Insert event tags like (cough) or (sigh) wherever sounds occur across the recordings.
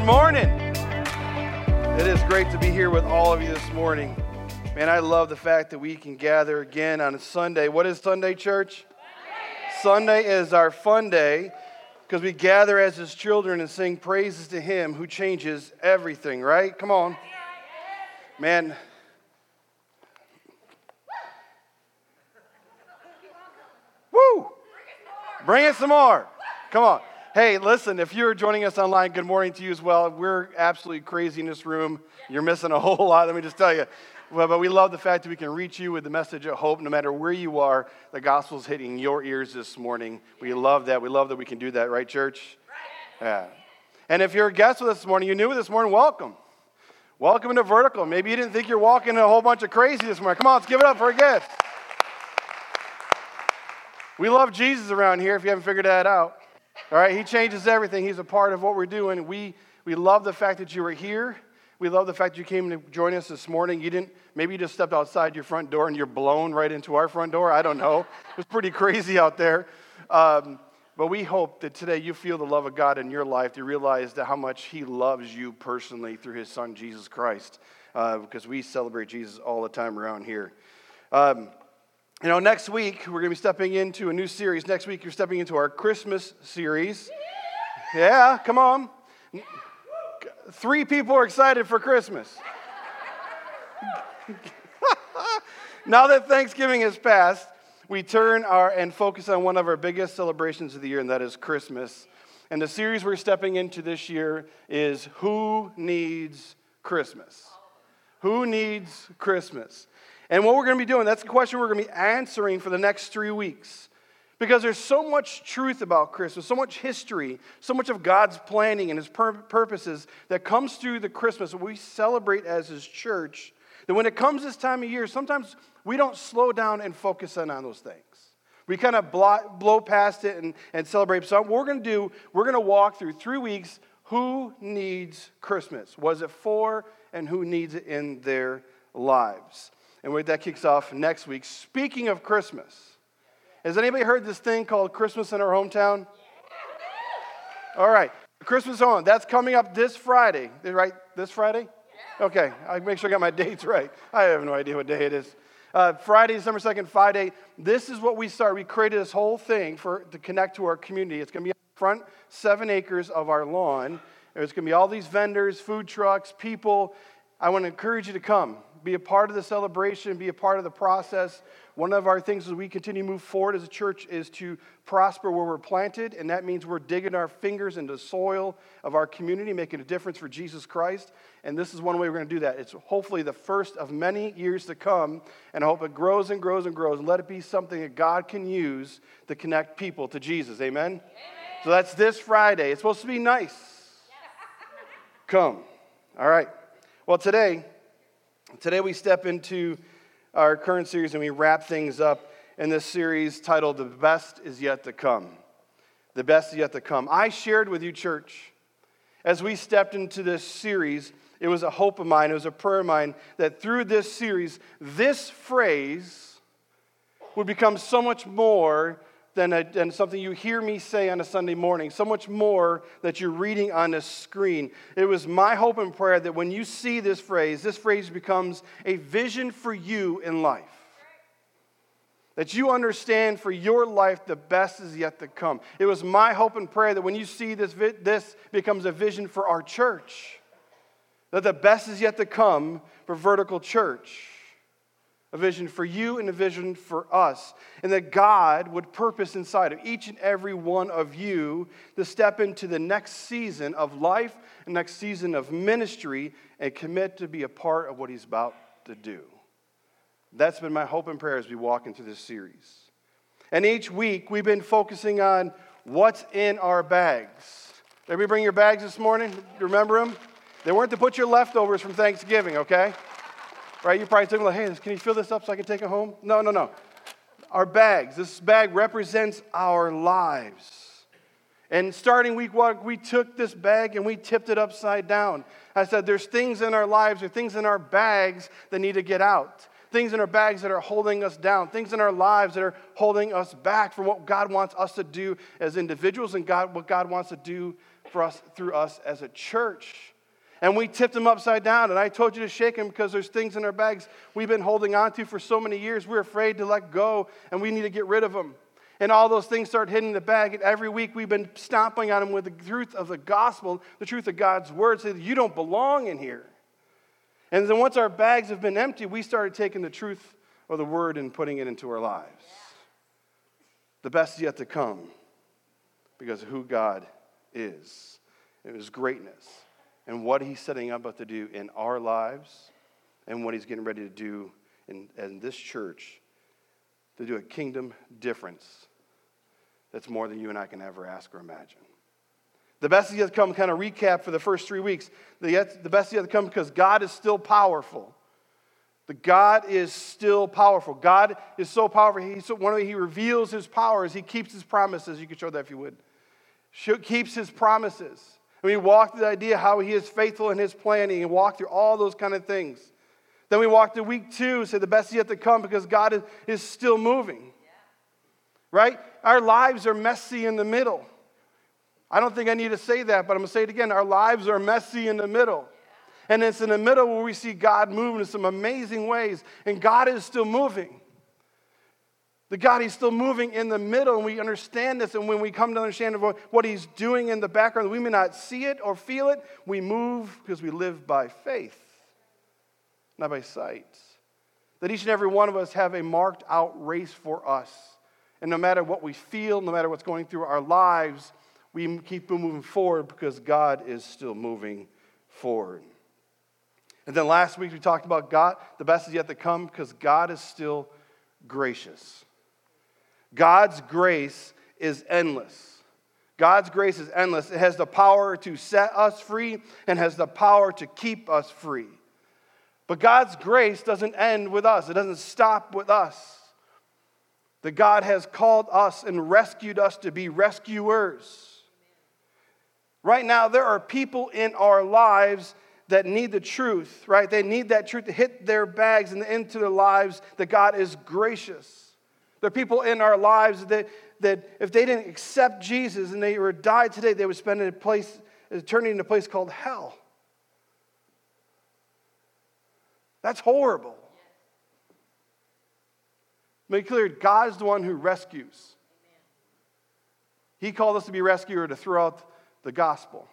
Good morning. It is great to be here with all of you this morning. Man, I love the fact that we can gather again on a Sunday. What is Sunday, church? Sunday is our fun day because we gather as his children and sing praises to him who changes everything, right? Come on. Man, Woo! Bring it some more. Come on. Hey, listen, if you're joining us online, good morning to you as well. We're absolutely crazy in this room. You're missing a whole (laughs) lot, let me just tell you. Well, but we love the fact that we can reach you with the message of hope no matter where you are. The gospel's hitting your ears this morning. We love that. We love that we can do that, right, church? Yeah. And if you're a guest with us this morning, you're new with us this morning, welcome. Welcome to Vertical. Maybe you didn't think you're walking a whole bunch of crazy this morning. Come on, let's give it up for a guest. We love Jesus around here if you haven't figured that out. All right, He changes everything. He's a part of what we're doing. We, we love the fact that you are here. We love the fact you came to join us this morning. You didn't, maybe you just stepped outside your front door and you're blown right into our front door. I don't know. (laughs) It was pretty crazy out there. Um, but we hope that today you feel the love of God in your life to realize that how much He loves you personally through His Son, Jesus Christ, uh, because we celebrate Jesus all the time around here. Um, you know, next week we're going to be stepping into a new series. Next week you're stepping into our Christmas series. Yeah, come on. Three people are excited for Christmas. (laughs) now that Thanksgiving has passed, we turn our and focus on one of our biggest celebrations of the year, and that is Christmas. And the series we're stepping into this year is Who Needs Christmas? Who needs Christmas? And what we're going to be doing, that's the question we're going to be answering for the next three weeks. Because there's so much truth about Christmas, so much history, so much of God's planning and His pur- purposes that comes through the Christmas we celebrate as His church. That when it comes this time of year, sometimes we don't slow down and focus in on those things. We kind of blow past it and, and celebrate. So, what we're going to do, we're going to walk through three weeks who needs Christmas? Was it for, and who needs it in their lives? And wait, that kicks off next week. Speaking of Christmas, has anybody heard this thing called Christmas in our hometown? All right, Christmas on. That's coming up this Friday, right? This Friday? Okay, I make sure I got my (laughs) dates right. I have no idea what day it is. Uh, Friday, December 2nd, Friday. This is what we started. We created this whole thing for to connect to our community. It's going to be up front seven acres of our lawn. There's going to be all these vendors, food trucks, people. I want to encourage you to come be a part of the celebration, be a part of the process. One of our things as we continue to move forward as a church is to prosper where we're planted, and that means we're digging our fingers into the soil of our community, making a difference for Jesus Christ. And this is one way we're going to do that. It's hopefully the first of many years to come, and I hope it grows and grows and grows, and let it be something that God can use to connect people to Jesus. Amen? Amen. So that's this Friday. It's supposed to be nice. (laughs) Come. All right. Well, today, Today we step into our current series and we wrap things up in this series titled The Best Is Yet to Come. The Best Is Yet to Come. I shared with you, church, as we stepped into this series, it was a hope of mine, it was a prayer of mine that through this series, this phrase would become so much more than, a, than something you hear me say on a Sunday morning, so much more that you're reading on a screen. It was my hope and prayer that when you see this phrase, this phrase becomes a vision for you in life. That you understand for your life the best is yet to come. It was my hope and prayer that when you see this, this becomes a vision for our church, that the best is yet to come for Vertical Church a vision for you and a vision for us. And that God would purpose inside of each and every one of you to step into the next season of life and next season of ministry and commit to be a part of what He's about to do. That's been my hope and prayer as we walk into this series. And each week we've been focusing on what's in our bags. Did we bring your bags this morning? Remember them? They weren't to put your leftovers from Thanksgiving, okay? Right? You're probably thinking, like, hey, can you fill this up so I can take it home? No, no, no. Our bags. This bag represents our lives. And starting week one, we took this bag and we tipped it upside down. I said, there's things in our lives or things in our bags that need to get out. Things in our bags that are holding us down. Things in our lives that are holding us back from what God wants us to do as individuals and God, what God wants to do for us through us as a church. And we tipped them upside down. And I told you to shake them because there's things in our bags we've been holding on to for so many years. We're afraid to let go and we need to get rid of them. And all those things start hitting the bag. And every week we've been stomping on them with the truth of the gospel, the truth of God's word, saying, You don't belong in here. And then once our bags have been empty, we started taking the truth of the word and putting it into our lives. The best is yet to come because of who God is and his greatness and what he's setting up to do in our lives and what he's getting ready to do in, in this church to do a kingdom difference that's more than you and I can ever ask or imagine. The best is yet to come, kind of recap for the first three weeks. The, yet, the best is yet to come because God is still powerful. The God is still powerful. God is so powerful. He, so, one way He reveals His power is He keeps His promises. You could show that if you would. Keeps His promises. And we walk through the idea how He is faithful in His planning and walk through all those kind of things. Then we walk to week two, say the best is yet to come because God is, is still moving. Right? Our lives are messy in the middle. I don't think I need to say that, but I'm going to say it again. Our lives are messy in the middle. And it's in the middle where we see God moving in some amazing ways, and God is still moving. The God, He's still moving in the middle, and we understand this. And when we come to understand what He's doing in the background, we may not see it or feel it. We move because we live by faith, not by sight. That each and every one of us have a marked out race for us. And no matter what we feel, no matter what's going through our lives, we keep moving forward because God is still moving forward. And then last week we talked about God, the best is yet to come because God is still gracious. God's grace is endless. God's grace is endless. It has the power to set us free and has the power to keep us free. But God's grace doesn't end with us, it doesn't stop with us. That God has called us and rescued us to be rescuers. Right now, there are people in our lives that need the truth, right? They need that truth to hit their bags and into their lives that God is gracious. There are people in our lives that, that if they didn't accept Jesus and they were died today, they would spend a place, eternity in a place called hell. That's horrible. Make clear, God is the one who rescues. He called us to be rescuer to throw out the gospel,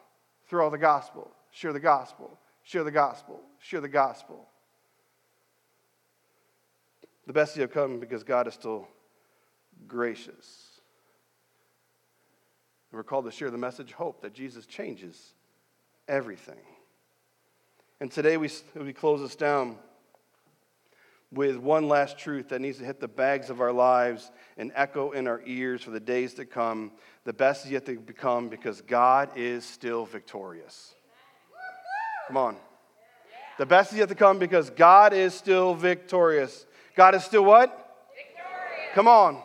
throw out the gospel, share the gospel, Share the gospel. Share the gospel. The best is yet come because God is still gracious. And we're called to share the message hope that Jesus changes everything. And today we, we close this down with one last truth that needs to hit the bags of our lives and echo in our ears for the days to come. The best is yet to become because God is still victorious. Come on. The best is yet to come because God is still victorious. God is still what? Victorious. Come on.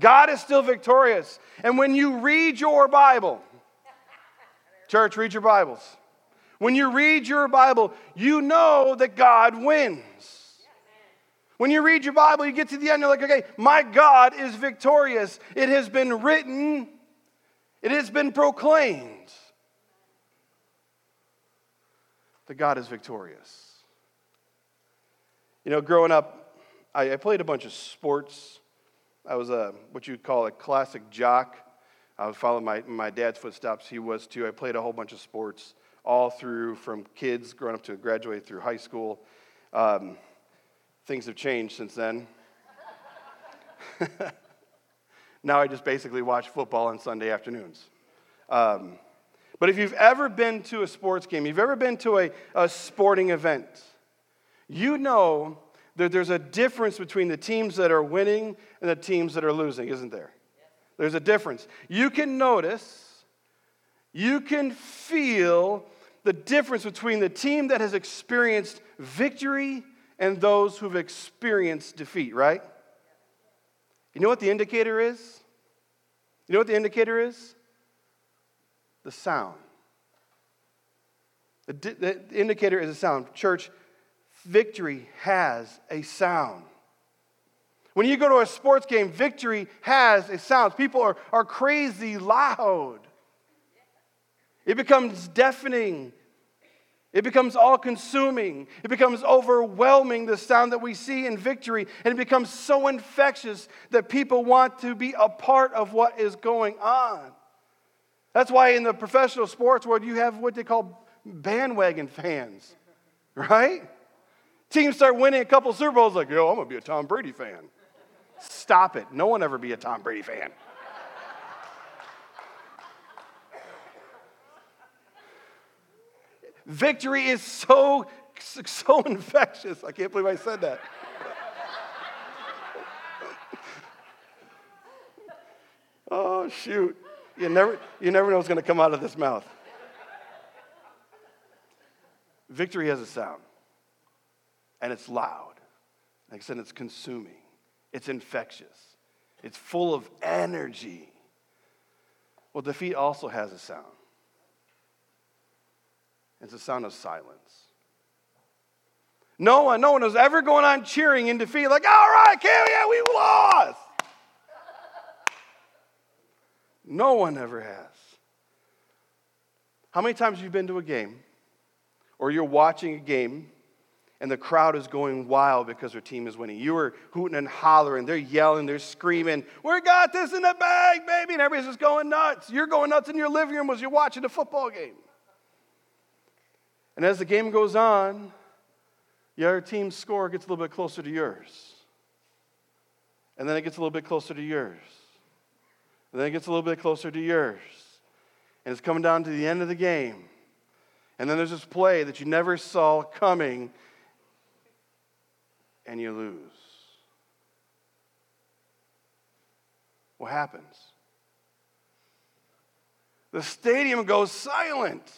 God is still victorious. And when you read your Bible, church, read your Bibles. When you read your Bible, you know that God wins. When you read your Bible, you get to the end, you're like, okay, my God is victorious. It has been written, it has been proclaimed. that God is victorious. You know, growing up, I, I played a bunch of sports. I was a what you'd call a classic jock. I was following my, my dad's footsteps. He was too. I played a whole bunch of sports all through from kids growing up to graduate through high school. Um, things have changed since then. (laughs) now I just basically watch football on Sunday afternoons. Um, but if you've ever been to a sports game, you've ever been to a, a sporting event, you know that there's a difference between the teams that are winning and the teams that are losing, isn't there? There's a difference. You can notice, you can feel the difference between the team that has experienced victory and those who've experienced defeat, right? You know what the indicator is? You know what the indicator is? the sound. The, the indicator is a sound. Church, victory has a sound. When you go to a sports game, victory has a sound. People are, are crazy loud. It becomes deafening. It becomes all consuming. It becomes overwhelming, the sound that we see in victory. And it becomes so infectious that people want to be a part of what is going on. That's why in the professional sports world, you have what they call bandwagon fans, (laughs) right? Teams start winning a couple Super Bowls, like, yo, I'm going to be a Tom Brady fan. Stop it. No one ever be a Tom Brady fan. Victory is so, so infectious. I can't believe I said that. (laughs) oh, shoot. You never, you never know what's going to come out of this mouth. Victory has a sound, and it's loud. Like I said, it's consuming, it's infectious, it's full of energy. Well, defeat also has a sound. It's a sound of silence. No one, no one is ever going on cheering in defeat, like, all right, yeah, we lost. No one ever has. How many times have you been to a game or you're watching a game and the crowd is going wild because their team is winning? You are hooting and hollering, they're yelling, they're screaming, We got this in the bag, baby, and everybody's just going nuts. You're going nuts in your living room as you're watching a football game. And as the game goes on, your team's score gets a little bit closer to yours. And then it gets a little bit closer to yours. And then it gets a little bit closer to yours. And it's coming down to the end of the game. And then there's this play that you never saw coming, and you lose. What happens? The stadium goes silent.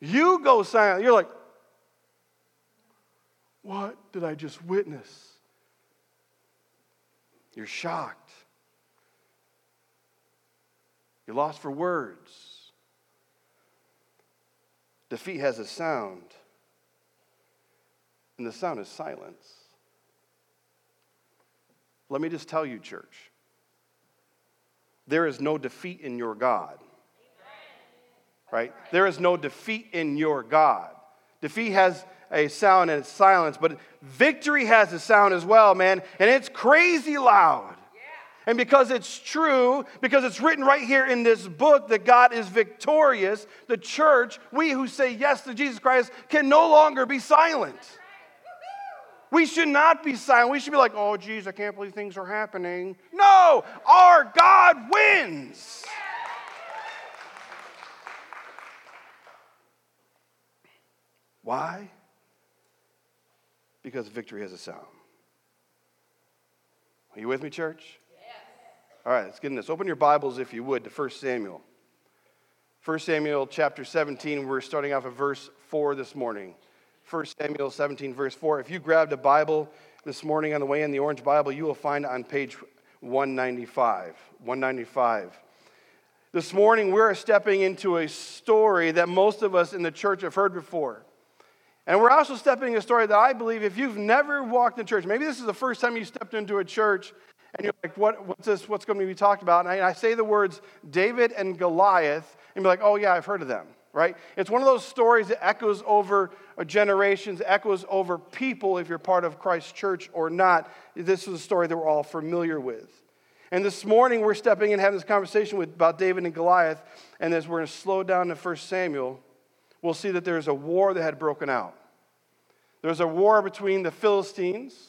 You go silent. You're like, what did I just witness? You're shocked. You're lost for words. Defeat has a sound, and the sound is silence. Let me just tell you, church, there is no defeat in your God right? There is no defeat in your God. Defeat has a sound and it's silence, but victory has a sound as well, man, and it's crazy loud. And because it's true, because it's written right here in this book that God is victorious, the church, we who say yes to Jesus Christ, can no longer be silent. We should not be silent. We should be like, oh, geez, I can't believe things are happening. No, our God wins. Why? Because victory has a sound. Are you with me, church? Yes. All right, let's get in this. Open your Bibles, if you would, to 1 Samuel. 1 Samuel chapter 17, we're starting off at verse 4 this morning. 1 Samuel 17, verse 4. If you grabbed a Bible this morning on the way in, the orange Bible, you will find it on page 195. 195. This morning, we're stepping into a story that most of us in the church have heard before. And we're also stepping into a story that I believe if you've never walked in church, maybe this is the first time you stepped into a church and you're like, what, what's this? What's going to be talked about? And I, I say the words David and Goliath and be like, oh, yeah, I've heard of them, right? It's one of those stories that echoes over uh, generations, echoes over people if you're part of Christ's church or not. This is a story that we're all familiar with. And this morning, we're stepping in having this conversation with, about David and Goliath. And as we're going to slow down to 1 Samuel, we'll see that there's a war that had broken out. There was a war between the Philistines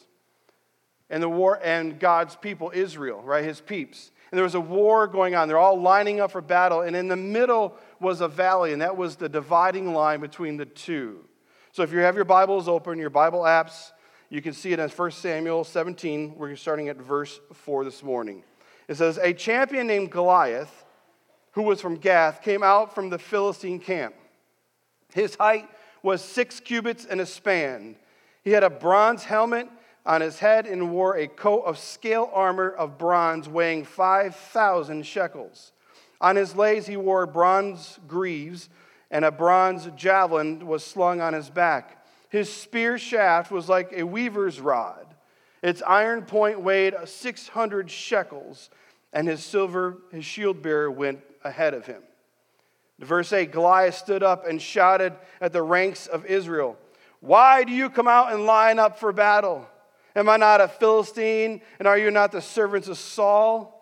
and the war and God's people, Israel, right? His peeps. And there was a war going on. They're all lining up for battle. And in the middle was a valley, and that was the dividing line between the two. So if you have your Bibles open, your Bible apps, you can see it in 1 Samuel 17. We're starting at verse 4 this morning. It says, A champion named Goliath, who was from Gath, came out from the Philistine camp. His height was six cubits and a span. He had a bronze helmet on his head and wore a coat of scale armor of bronze weighing 5,000 shekels. On his legs, he wore bronze greaves, and a bronze javelin was slung on his back. His spear shaft was like a weaver's rod, Its iron point weighed 600 shekels, and his silver, his shield bearer went ahead of him. Verse 8 Goliath stood up and shouted at the ranks of Israel, Why do you come out and line up for battle? Am I not a Philistine, and are you not the servants of Saul?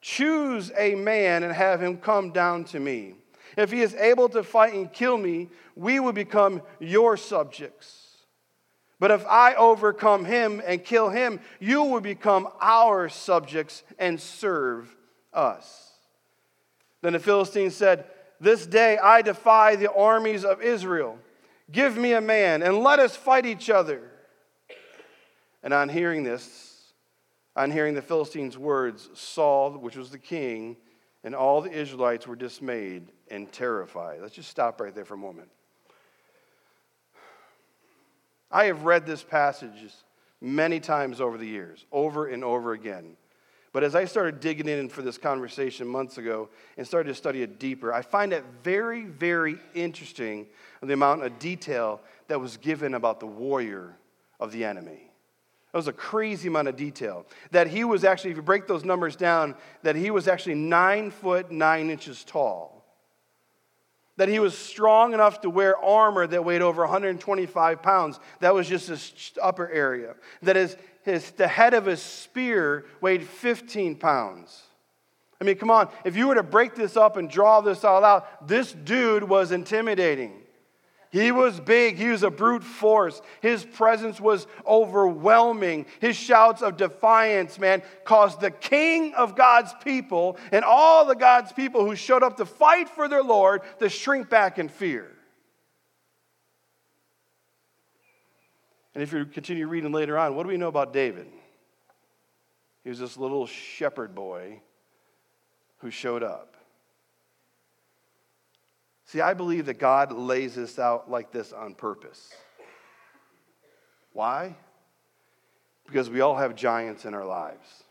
Choose a man and have him come down to me. If he is able to fight and kill me, we will become your subjects. But if I overcome him and kill him, you will become our subjects and serve us. Then the Philistine said, This day I defy the armies of Israel. Give me a man and let us fight each other. And on hearing this, on hearing the Philistines' words, Saul, which was the king, and all the Israelites were dismayed and terrified. Let's just stop right there for a moment. I have read this passage many times over the years, over and over again. But as I started digging in for this conversation months ago and started to study it deeper, I find it very, very interesting the amount of detail that was given about the warrior of the enemy. That was a crazy amount of detail. That he was actually, if you break those numbers down, that he was actually nine foot nine inches tall that he was strong enough to wear armor that weighed over 125 pounds. That was just his upper area. That his, his, the head of his spear weighed 15 pounds. I mean, come on, if you were to break this up and draw this all out, this dude was intimidating. He was big. He was a brute force. His presence was overwhelming. His shouts of defiance, man, caused the king of God's people and all the God's people who showed up to fight for their Lord to shrink back in fear. And if you continue reading later on, what do we know about David? He was this little shepherd boy who showed up. See, I believe that God lays this out like this on purpose. Why? Because we all have giants in our lives.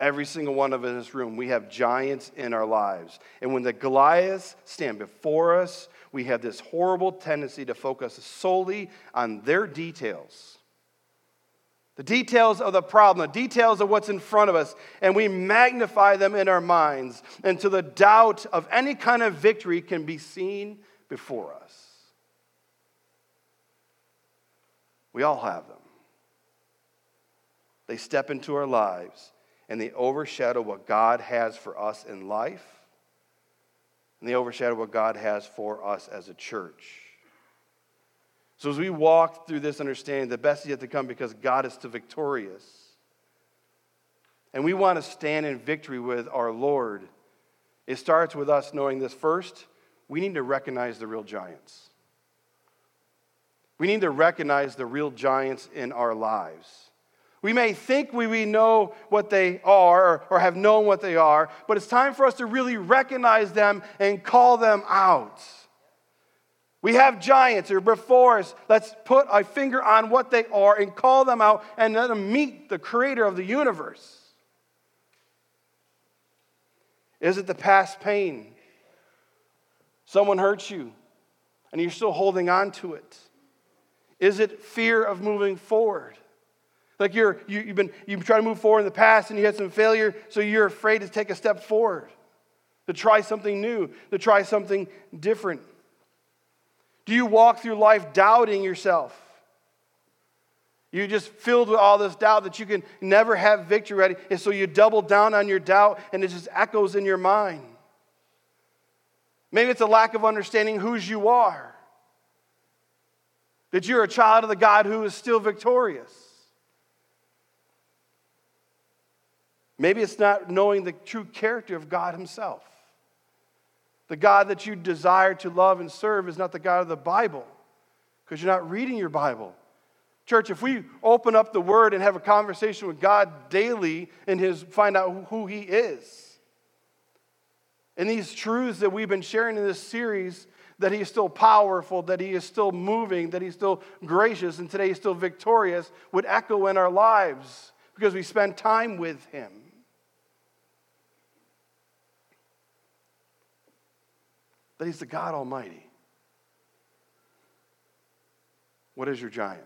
Every single one of us in this room, we have giants in our lives. And when the Goliaths stand before us, we have this horrible tendency to focus solely on their details the details of the problem, the details of what's in front of us, and we magnify them in our minds until the doubt of any kind of victory can be seen before us. We all have them. They step into our lives and they overshadow what God has for us in life, and they overshadow what God has for us as a church. So as we walk through this understanding, the best is yet to come because God is still victorious. And we want to stand in victory with our Lord. It starts with us knowing this first. We need to recognize the real giants. We need to recognize the real giants in our lives. We may think we, we know what they are or, or have known what they are, but it's time for us to really recognize them and call them out. We have giants are before us. Let's put a finger on what they are and call them out and let them meet the creator of the universe. Is it the past pain? Someone hurts you and you're still holding on to it. Is it fear of moving forward? Like you're, you, you've been you've to move forward in the past and you had some failure, so you're afraid to take a step forward, to try something new, to try something different. Do you walk through life doubting yourself? You're just filled with all this doubt that you can never have victory ready. And so you double down on your doubt and it just echoes in your mind. Maybe it's a lack of understanding whose you are. That you're a child of the God who is still victorious. Maybe it's not knowing the true character of God Himself. The God that you desire to love and serve is not the God of the Bible because you're not reading your Bible. Church, if we open up the Word and have a conversation with God daily and his, find out who He is, and these truths that we've been sharing in this series that He is still powerful, that He is still moving, that He's still gracious, and today He's still victorious would echo in our lives because we spend time with Him. That He's the God Almighty. What is your giant?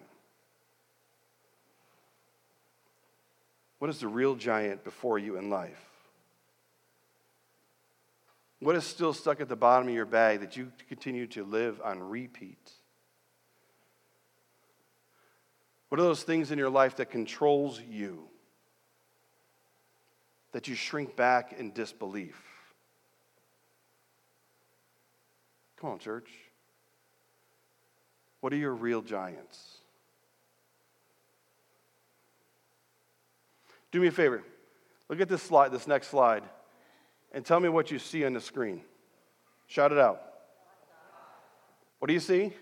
What is the real giant before you in life? What is still stuck at the bottom of your bag that you continue to live on repeat? What are those things in your life that controls you? That you shrink back in disbelief? Come on, church. What are your real giants? Do me a favor. Look at this slide, this next slide, and tell me what you see on the screen. Shout it out. What do you see?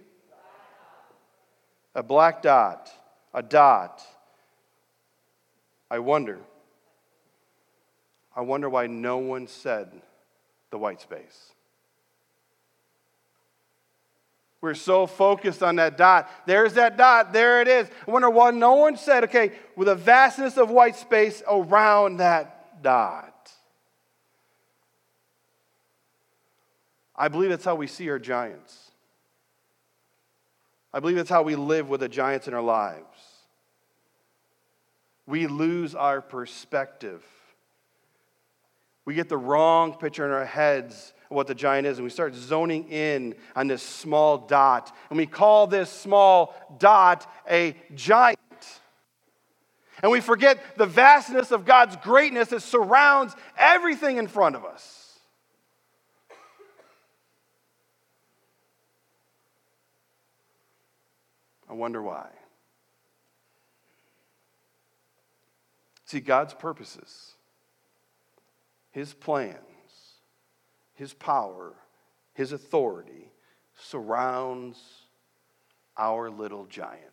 A black dot, a dot. I wonder. I wonder why no one said the white space. We're so focused on that dot. There's that dot. There it is. I wonder why no one said, okay, with a vastness of white space around that dot. I believe that's how we see our giants. I believe that's how we live with the giants in our lives. We lose our perspective. We get the wrong picture in our heads what the giant is, and we start zoning in on this small dot. And we call this small dot a giant. And we forget the vastness of God's greatness that surrounds everything in front of us. I wonder why. See, God's purposes, His plan, his power, His authority surrounds our little giants.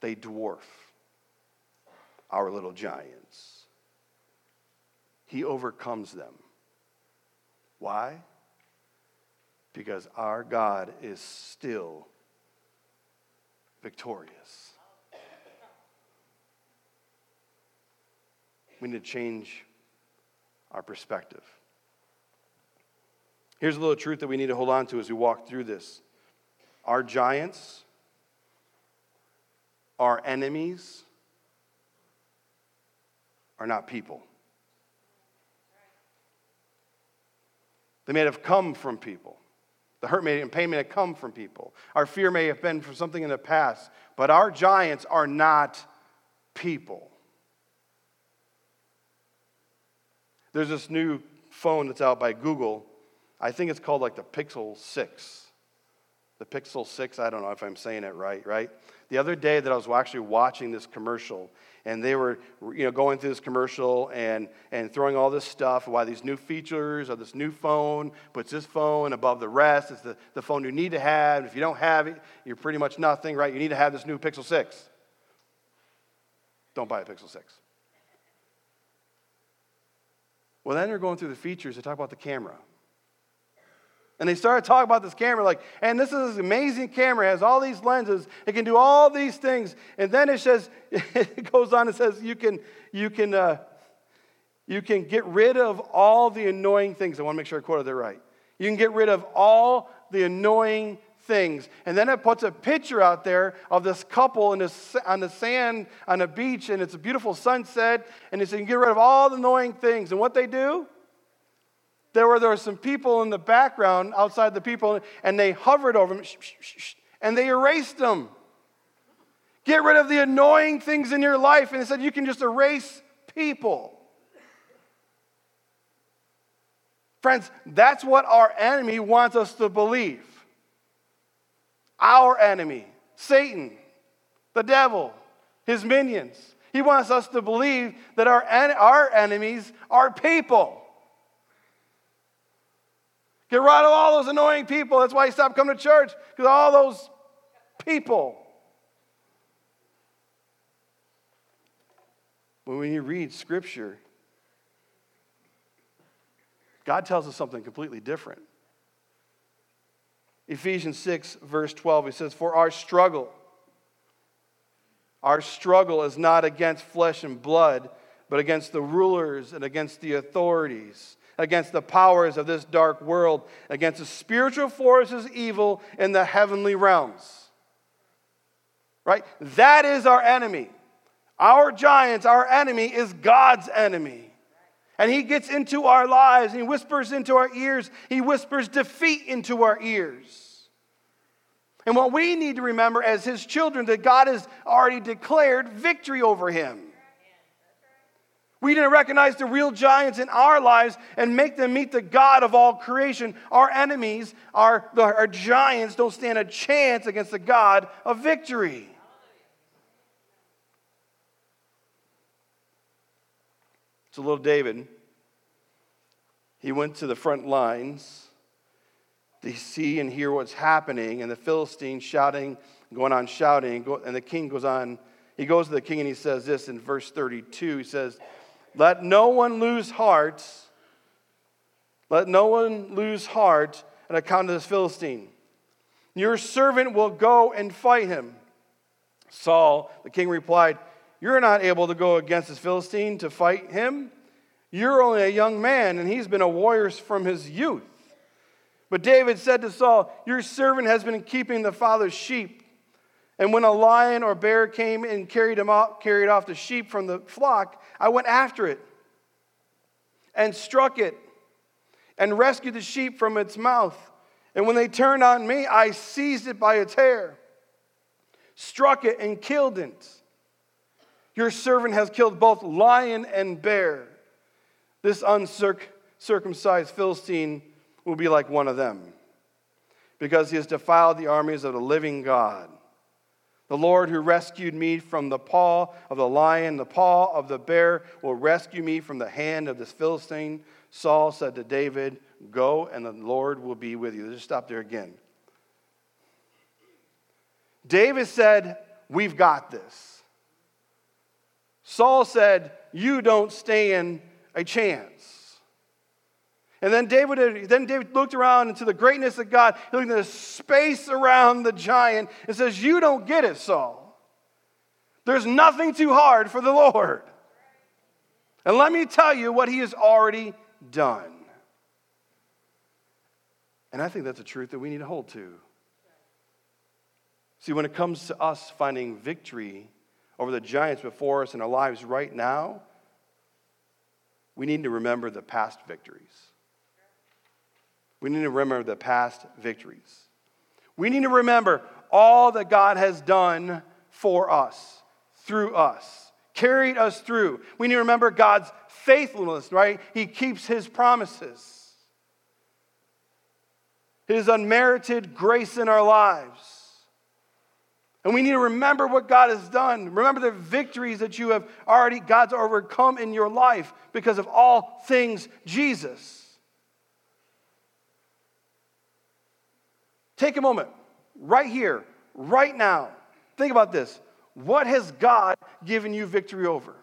They dwarf our little giants. He overcomes them. Why? Because our God is still victorious. We need to change our perspective. Here's a little truth that we need to hold on to as we walk through this our giants, our enemies, are not people. They may have come from people. The hurt may, and pain may have come from people. Our fear may have been from something in the past, but our giants are not people. There's this new phone that's out by Google. I think it's called like the Pixel 6. The Pixel 6, I don't know if I'm saying it right, right? The other day that I was actually watching this commercial, and they were you know, going through this commercial and, and throwing all this stuff, why these new features of this new phone puts this phone above the rest. It's the, the phone you need to have. If you don't have it, you're pretty much nothing, right? You need to have this new Pixel 6. Don't buy a Pixel 6. Well, then they're going through the features to talk about the camera. And they started talking about this camera, like, and this is an amazing camera. It has all these lenses. It can do all these things. And then it says, (laughs) it goes on and says, you can, you can, uh, you can get rid of all the annoying things. I want to make sure I quoted that right. You can get rid of all the annoying things. And then it puts a picture out there of this couple in this, on the sand on a beach, and it's a beautiful sunset. And it says, You can get rid of all the annoying things. And what they do? There were, there were some people in the background outside the people, and they hovered over them and they erased them. Get rid of the annoying things in your life. And it said, You can just erase people. Friends, that's what our enemy wants us to believe our enemy, Satan, the devil, his minions. He wants us to believe that our, our enemies are people. Get rid of all those annoying people. That's why you stop coming to church, because all those people. But when you read scripture, God tells us something completely different. Ephesians 6, verse 12, he says, For our struggle, our struggle is not against flesh and blood, but against the rulers and against the authorities, against the powers of this dark world, against the spiritual forces evil in the heavenly realms. Right? That is our enemy. Our giants, our enemy, is God's enemy. And he gets into our lives, and he whispers into our ears, he whispers defeat into our ears. And what we need to remember as his children that God has already declared victory over him. We to recognize the real giants in our lives and make them meet the God of all creation. Our enemies, our, our giants, don't stand a chance against the God of victory. So, little David, he went to the front lines to see and hear what's happening, and the Philistines shouting, going on shouting, and the king goes on. He goes to the king and he says this in verse 32. He says, Let no one lose heart. Let no one lose heart on account of this Philistine. Your servant will go and fight him. Saul, the king, replied, You're not able to go against this Philistine to fight him. You're only a young man, and he's been a warrior from his youth. But David said to Saul, Your servant has been keeping the father's sheep. And when a lion or bear came and carried, him off, carried off the sheep from the flock, I went after it and struck it and rescued the sheep from its mouth. And when they turned on me, I seized it by its hair, struck it, and killed it. Your servant has killed both lion and bear. This uncircumcised Philistine will be like one of them, because he has defiled the armies of the living God. The Lord who rescued me from the paw of the lion, the paw of the bear, will rescue me from the hand of this Philistine. Saul said to David, Go, and the Lord will be with you. Let's just stop there again. David said, We've got this. Saul said, You don't stand a chance. And then David, then David looked around into the greatness of God. He looked at the space around the giant and says, You don't get it, Saul. There's nothing too hard for the Lord. And let me tell you what he has already done. And I think that's a truth that we need to hold to. See, when it comes to us finding victory over the giants before us in our lives right now, we need to remember the past victories. We need to remember the past victories. We need to remember all that God has done for us, through us, carried us through. We need to remember God's faithfulness, right? He keeps his promises, his unmerited grace in our lives. And we need to remember what God has done. Remember the victories that you have already, God's overcome in your life because of all things Jesus. Take a moment right here, right now. Think about this. What has God given you victory over?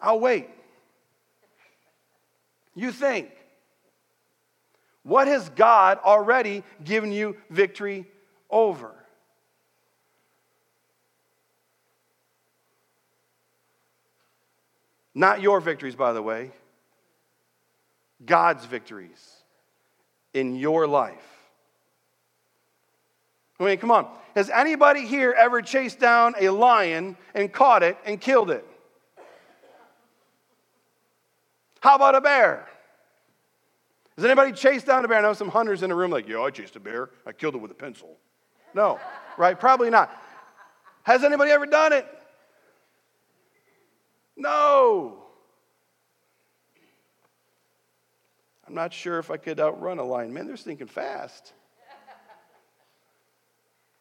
I'll wait. You think. What has God already given you victory over? Not your victories, by the way. God's victories in your life. I mean, come on. Has anybody here ever chased down a lion and caught it and killed it? How about a bear? Has anybody chased down a bear? I know some hunters in the room like, yeah, I chased a bear. I killed it with a pencil. No, right? Probably not. Has anybody ever done it? No. I'm not sure if I could outrun a lion. Man, they're thinking fast.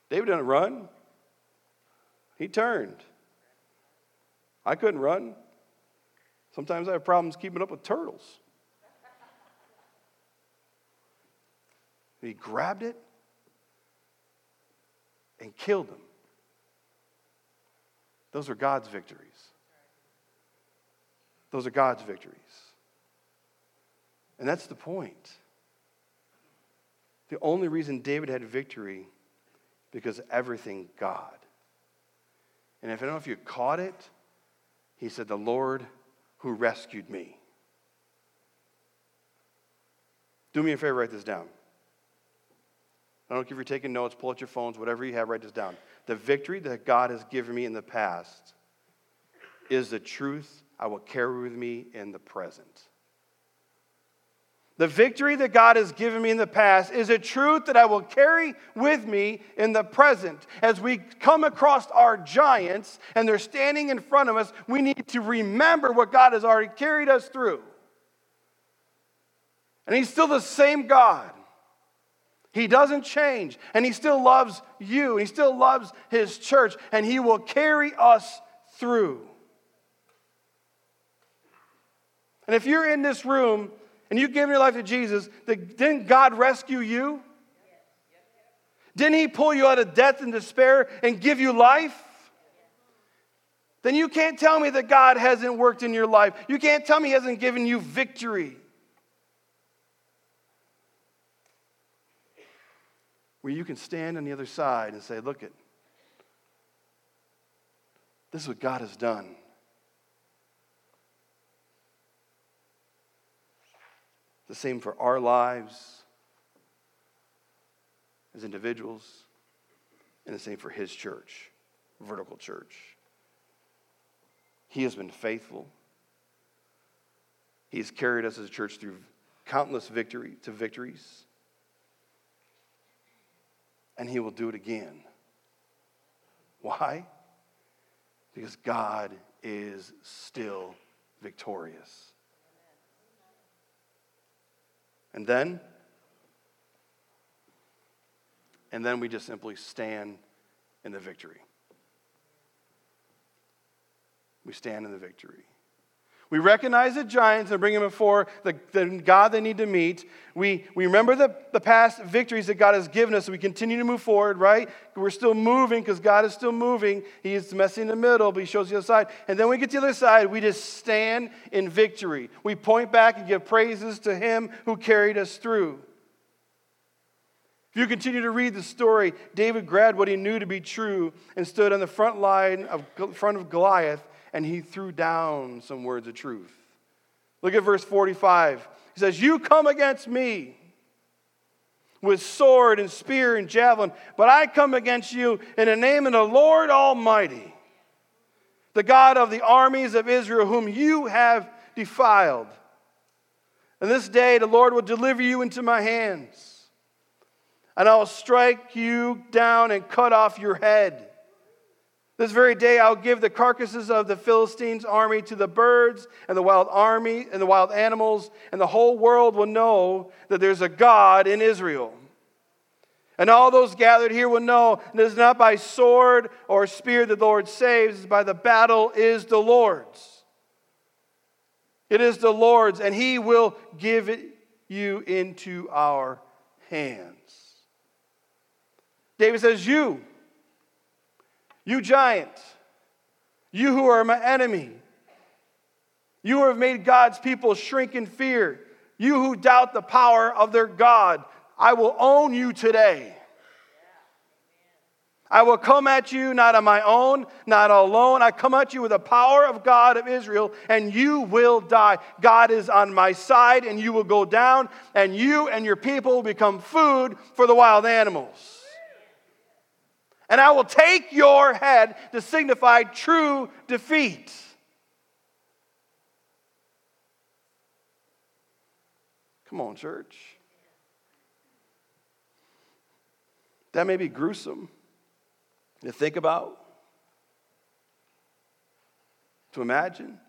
David didn't run, he turned. I couldn't run. Sometimes I have problems keeping up with turtles. He grabbed it and killed them. Those are God's victories. Those are God's victories. And that's the point. The only reason David had victory because everything God. And if I don't know if you caught it, he said, The Lord who rescued me. Do me a favor, write this down. I don't care if you're taking notes, pull out your phones, whatever you have, write this down. The victory that God has given me in the past is the truth I will carry with me in the present. The victory that God has given me in the past is a truth that I will carry with me in the present. As we come across our giants and they're standing in front of us, we need to remember what God has already carried us through. And He's still the same God. He doesn't change, and He still loves you, He still loves His church, and He will carry us through. And if you're in this room and you've given your life to Jesus, didn't God rescue you? Didn't He pull you out of death and despair and give you life? Then you can't tell me that God hasn't worked in your life. You can't tell me He hasn't given you victory. Where you can stand on the other side and say, Look, it, this is what God has done. The same for our lives as individuals, and the same for His church, vertical church. He has been faithful. He has carried us as a church through countless victory to victories. And he will do it again. Why? Because God is still victorious. And then, and then we just simply stand in the victory. We stand in the victory. We recognize the giants and bring them before the, the God they need to meet. We, we remember the, the past victories that God has given us. So we continue to move forward, right? We're still moving because God is still moving. He's messy in the middle, but He shows the other side. And then we get to the other side, we just stand in victory. We point back and give praises to Him who carried us through. If you continue to read the story, David grabbed what he knew to be true and stood on the front line of front of Goliath and he threw down some words of truth. Look at verse 45. He says, You come against me with sword and spear and javelin, but I come against you in the name of the Lord Almighty, the God of the armies of Israel, whom you have defiled. And this day the Lord will deliver you into my hands, and I will strike you down and cut off your head. This very day I'll give the carcasses of the Philistines' army to the birds and the wild army and the wild animals, and the whole world will know that there's a God in Israel. And all those gathered here will know that it is not by sword or spear that the Lord saves, it's by the battle is the Lord's. It is the Lord's, and He will give it you into our hands. David says, You you giant, you who are my enemy, you who have made God's people shrink in fear, you who doubt the power of their God, I will own you today. I will come at you not on my own, not alone. I come at you with the power of God of Israel, and you will die. God is on my side, and you will go down, and you and your people will become food for the wild animals and I will take your head to signify true defeat. Come on, church. That may be gruesome to think about, to imagine,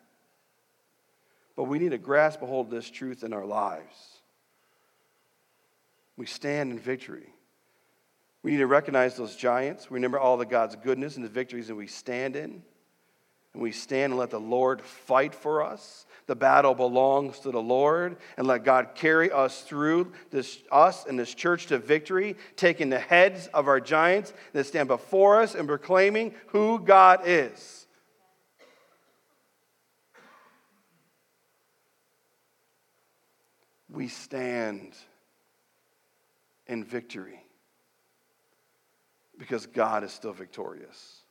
but we need to grasp a hold of this truth in our lives. We stand in victory. We need to recognize those giants. Remember all the God's goodness and the victories that we stand in. And we stand and let the Lord fight for us. The battle belongs to the Lord. And let God carry us through this, us and this church to victory, taking the heads of our giants that stand before us and proclaiming who God is. We stand in victory because God is still victorious.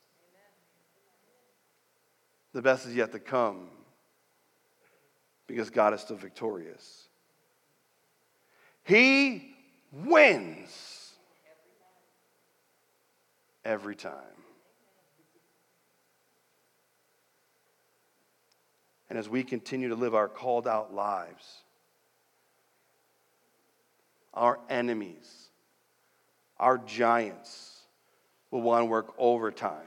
The best is yet to come because God is still victorious. He wins every time. And as we continue to live our called out lives, our enemies, our giants will want to work overtime.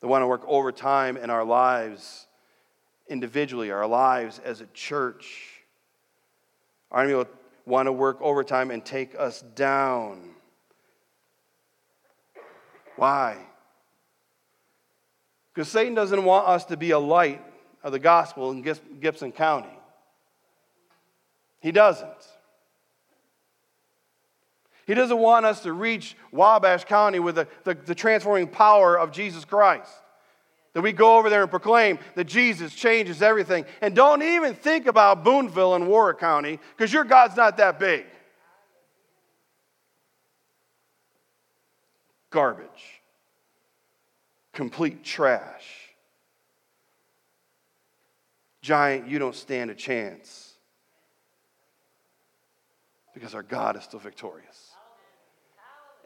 They want to work overtime in our lives individually, our lives as a church. Our enemy will want to work overtime and take us down. Why? Because Satan doesn't want us to be a light of the gospel in Gibson County. He doesn't. He doesn't want us to reach Wabash County with the, the, the, transforming power of Jesus Christ. That we go over there and proclaim that Jesus changes everything. And don't even think about Boonville and Warwick County because your God's not that big. Garbage. Complete trash. Giant, you don't stand a chance because our God is still victorious.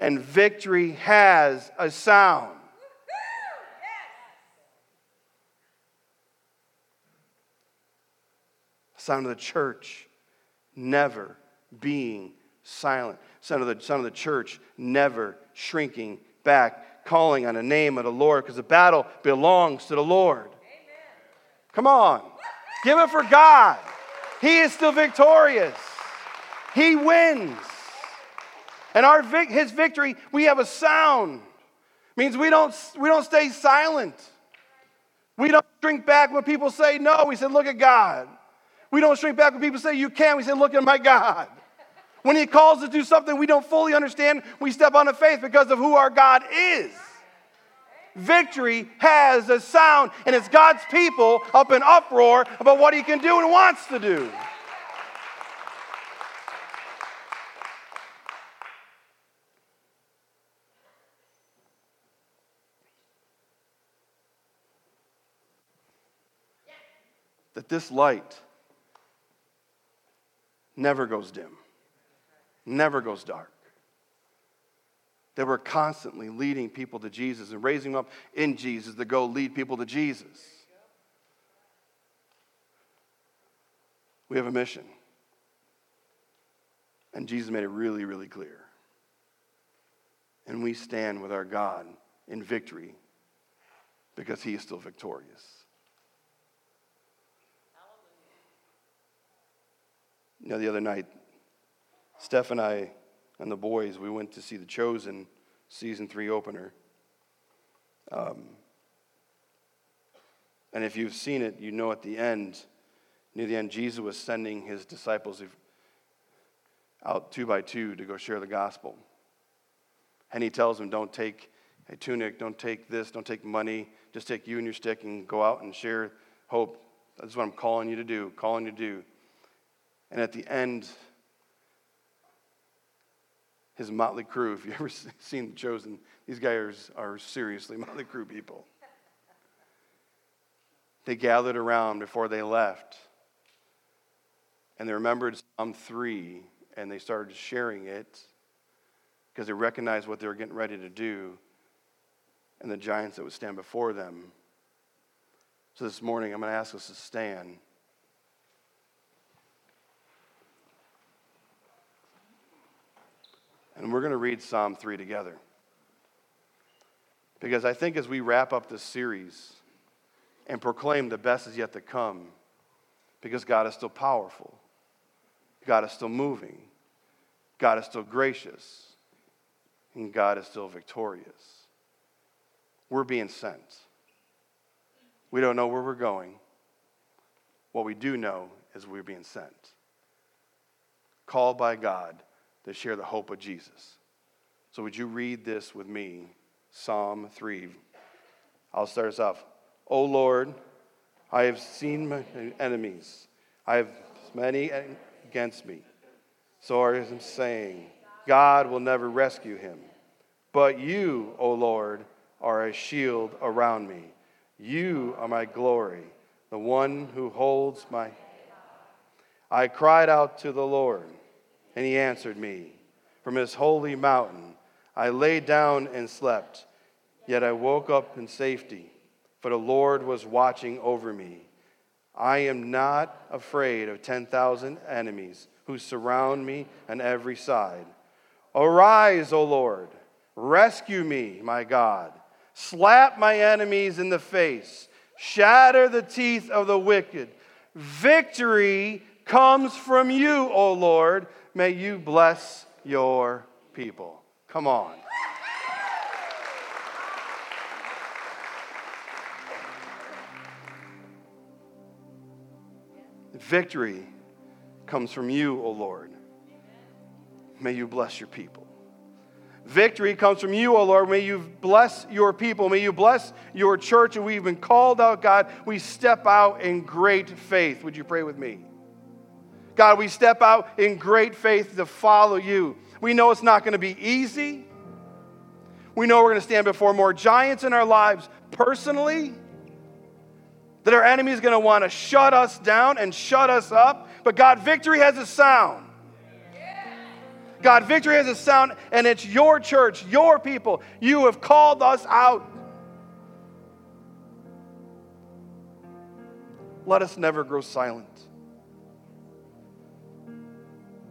And victory has a sound. Sound of the church never being silent. Sound of the, sound of the church never shrinking back, calling on the name of the Lord, because the battle belongs to the Lord. Amen. Come on. Give it for God. He is still victorious. He wins. And our his victory, we have a sound. Means we don't, we don't stay silent. We don't shrink back when people say no. We say, look at God. We don't shrink back when people say you can. We say, look at my God. When he calls us to do something we don't fully understand, we step on the faith because of who our God is. Victory has a sound, and it's God's people up in uproar about what he can do and wants to do. That this light never goes dim, never goes dark. That we're constantly leading people to Jesus and raising them up in Jesus to go lead people to Jesus. We have a mission. And Jesus made it really, really clear. And we stand with our God in victory because he is still victorious. You know, the other night, Steph and I and the boys, we went to see The Chosen season three opener. Um, and if you've seen it, you know at the end, near the end, Jesus was sending his disciples out two by two to go share the gospel. And he tells them, don't take a tunic, don't take this, don't take money, just take you and your stick and go out and share hope. That's what I'm calling you to do, calling you to do. And at the end, his motley crew, if you've (laughs) ever seen The Chosen, these guys are seriously (laughs) motley crew people. They gathered around before they left, and they remembered Psalm 3, and they started sharing it because they recognized what they were getting ready to do and the giants that would stand before them. So this morning, I'm going to ask us to stand. And we're going to read Psalm 3 together. Because I think as we wrap up this series and proclaim the best is yet to come, because God is still powerful, God is still moving, God is still gracious, and God is still victorious. We're being sent. We don't know where we're going. What we do know is we're being sent. Called by God that share the hope of Jesus. So, would you read this with me? Psalm 3. I'll start us off. O Lord, I have seen my enemies. I have many against me. So I am saying, God will never rescue him. But you, O Lord, are a shield around me. You are my glory, the one who holds my. I cried out to the Lord and he answered me. From his holy mountain, I lay down and slept, yet I woke up in safety, for the Lord was watching over me. I am not afraid of 10,000 enemies who surround me on every side. Arise, O Lord, rescue me, my God. Slap my enemies in the face, shatter the teeth of the wicked. Victory comes from you, O Lord. May you bless your people. Come on. Victory comes from you, O Lord. May you bless your people. Victory comes from you, O Lord. May you bless your people. May you bless your church. And we've been called out, God. We step out in great faith. Would you pray with me? God, we step out in great faith to follow you. We know it's not going to be easy. We know we're going to stand before more giants in our lives personally that our enemy is going to want to shut us down and shut us up. But God, victory has a sound. God, victory has a sound, and it's your church, your people. You have called us out. Let us never grow silent.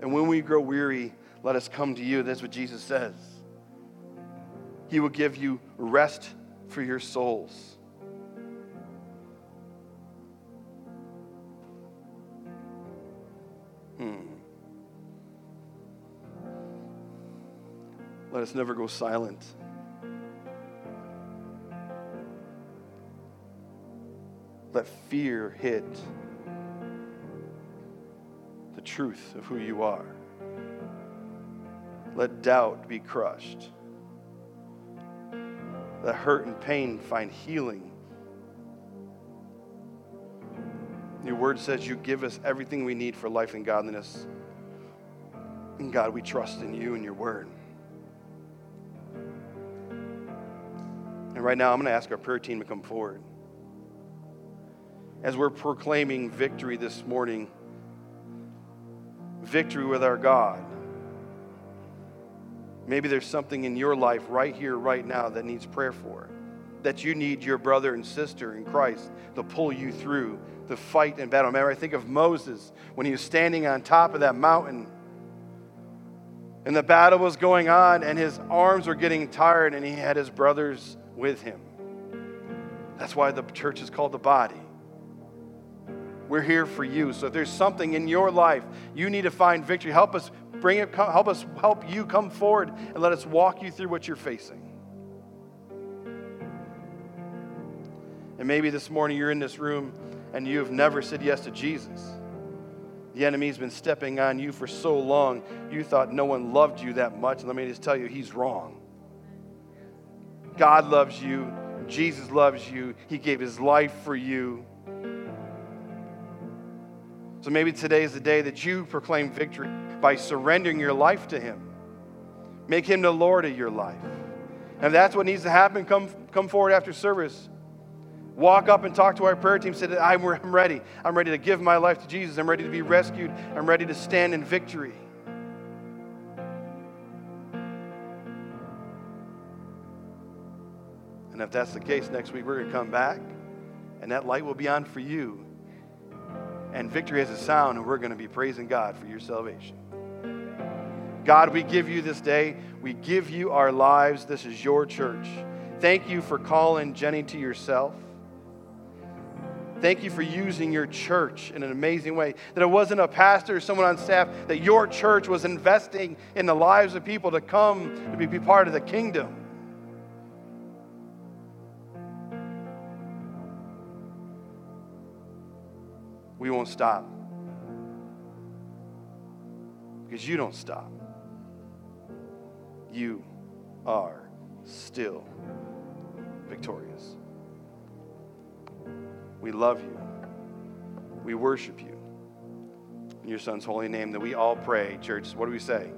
And when we grow weary, let us come to you. That's what Jesus says. He will give you rest for your souls. Hmm. Let us never go silent. Let fear hit the truth of who you are. Let doubt be crushed. Let hurt and pain find healing. Your word says you give us everything we need for life and godliness. And God, we trust in you and your word. And right now, I'm going to ask our prayer team to come forward. As we're proclaiming victory this morning, victory with our God. Maybe there's something in your life right here, right now, that needs prayer for. That you need your brother and sister in Christ to pull you through the fight and battle. Remember, I think of Moses when he was standing on top of that mountain and the battle was going on and his arms were getting tired and he had his brothers with him. That's why the church is called the body. We're here for you. So if there's something in your life you need to find victory, help us bring it, help us help you come forward and let us walk you through what you're facing. And maybe this morning you're in this room and you have never said yes to Jesus. The enemy's been stepping on you for so long, you thought no one loved you that much. Let me just tell you, he's wrong. God loves you. Jesus loves you. He gave his life for you. So maybe today is the day that you proclaim victory by surrendering your life to him. Make him the Lord of your life. And if that's what needs to happen, come, come forward after service. Walk up and talk to our prayer team. Say, I'm, I'm ready. I'm ready to give my life to Jesus. I'm ready to be rescued. I'm ready to stand in victory. And if that's the case, next week we're going to come back and that light will be on for you. And victory has a sound, and we're going to be praising God for your salvation. God, we give you this day. We give you our lives. This is your church. Thank you for calling Jenny to yourself. Thank you for using your church in an amazing way. That it wasn't a pastor or someone on staff, that your church was investing in the lives of people to come to be part of the kingdom. We won't stop. Because you don't stop. You are still victorious. We love you. We worship you. In your son's holy name that we all pray, church. What do we say?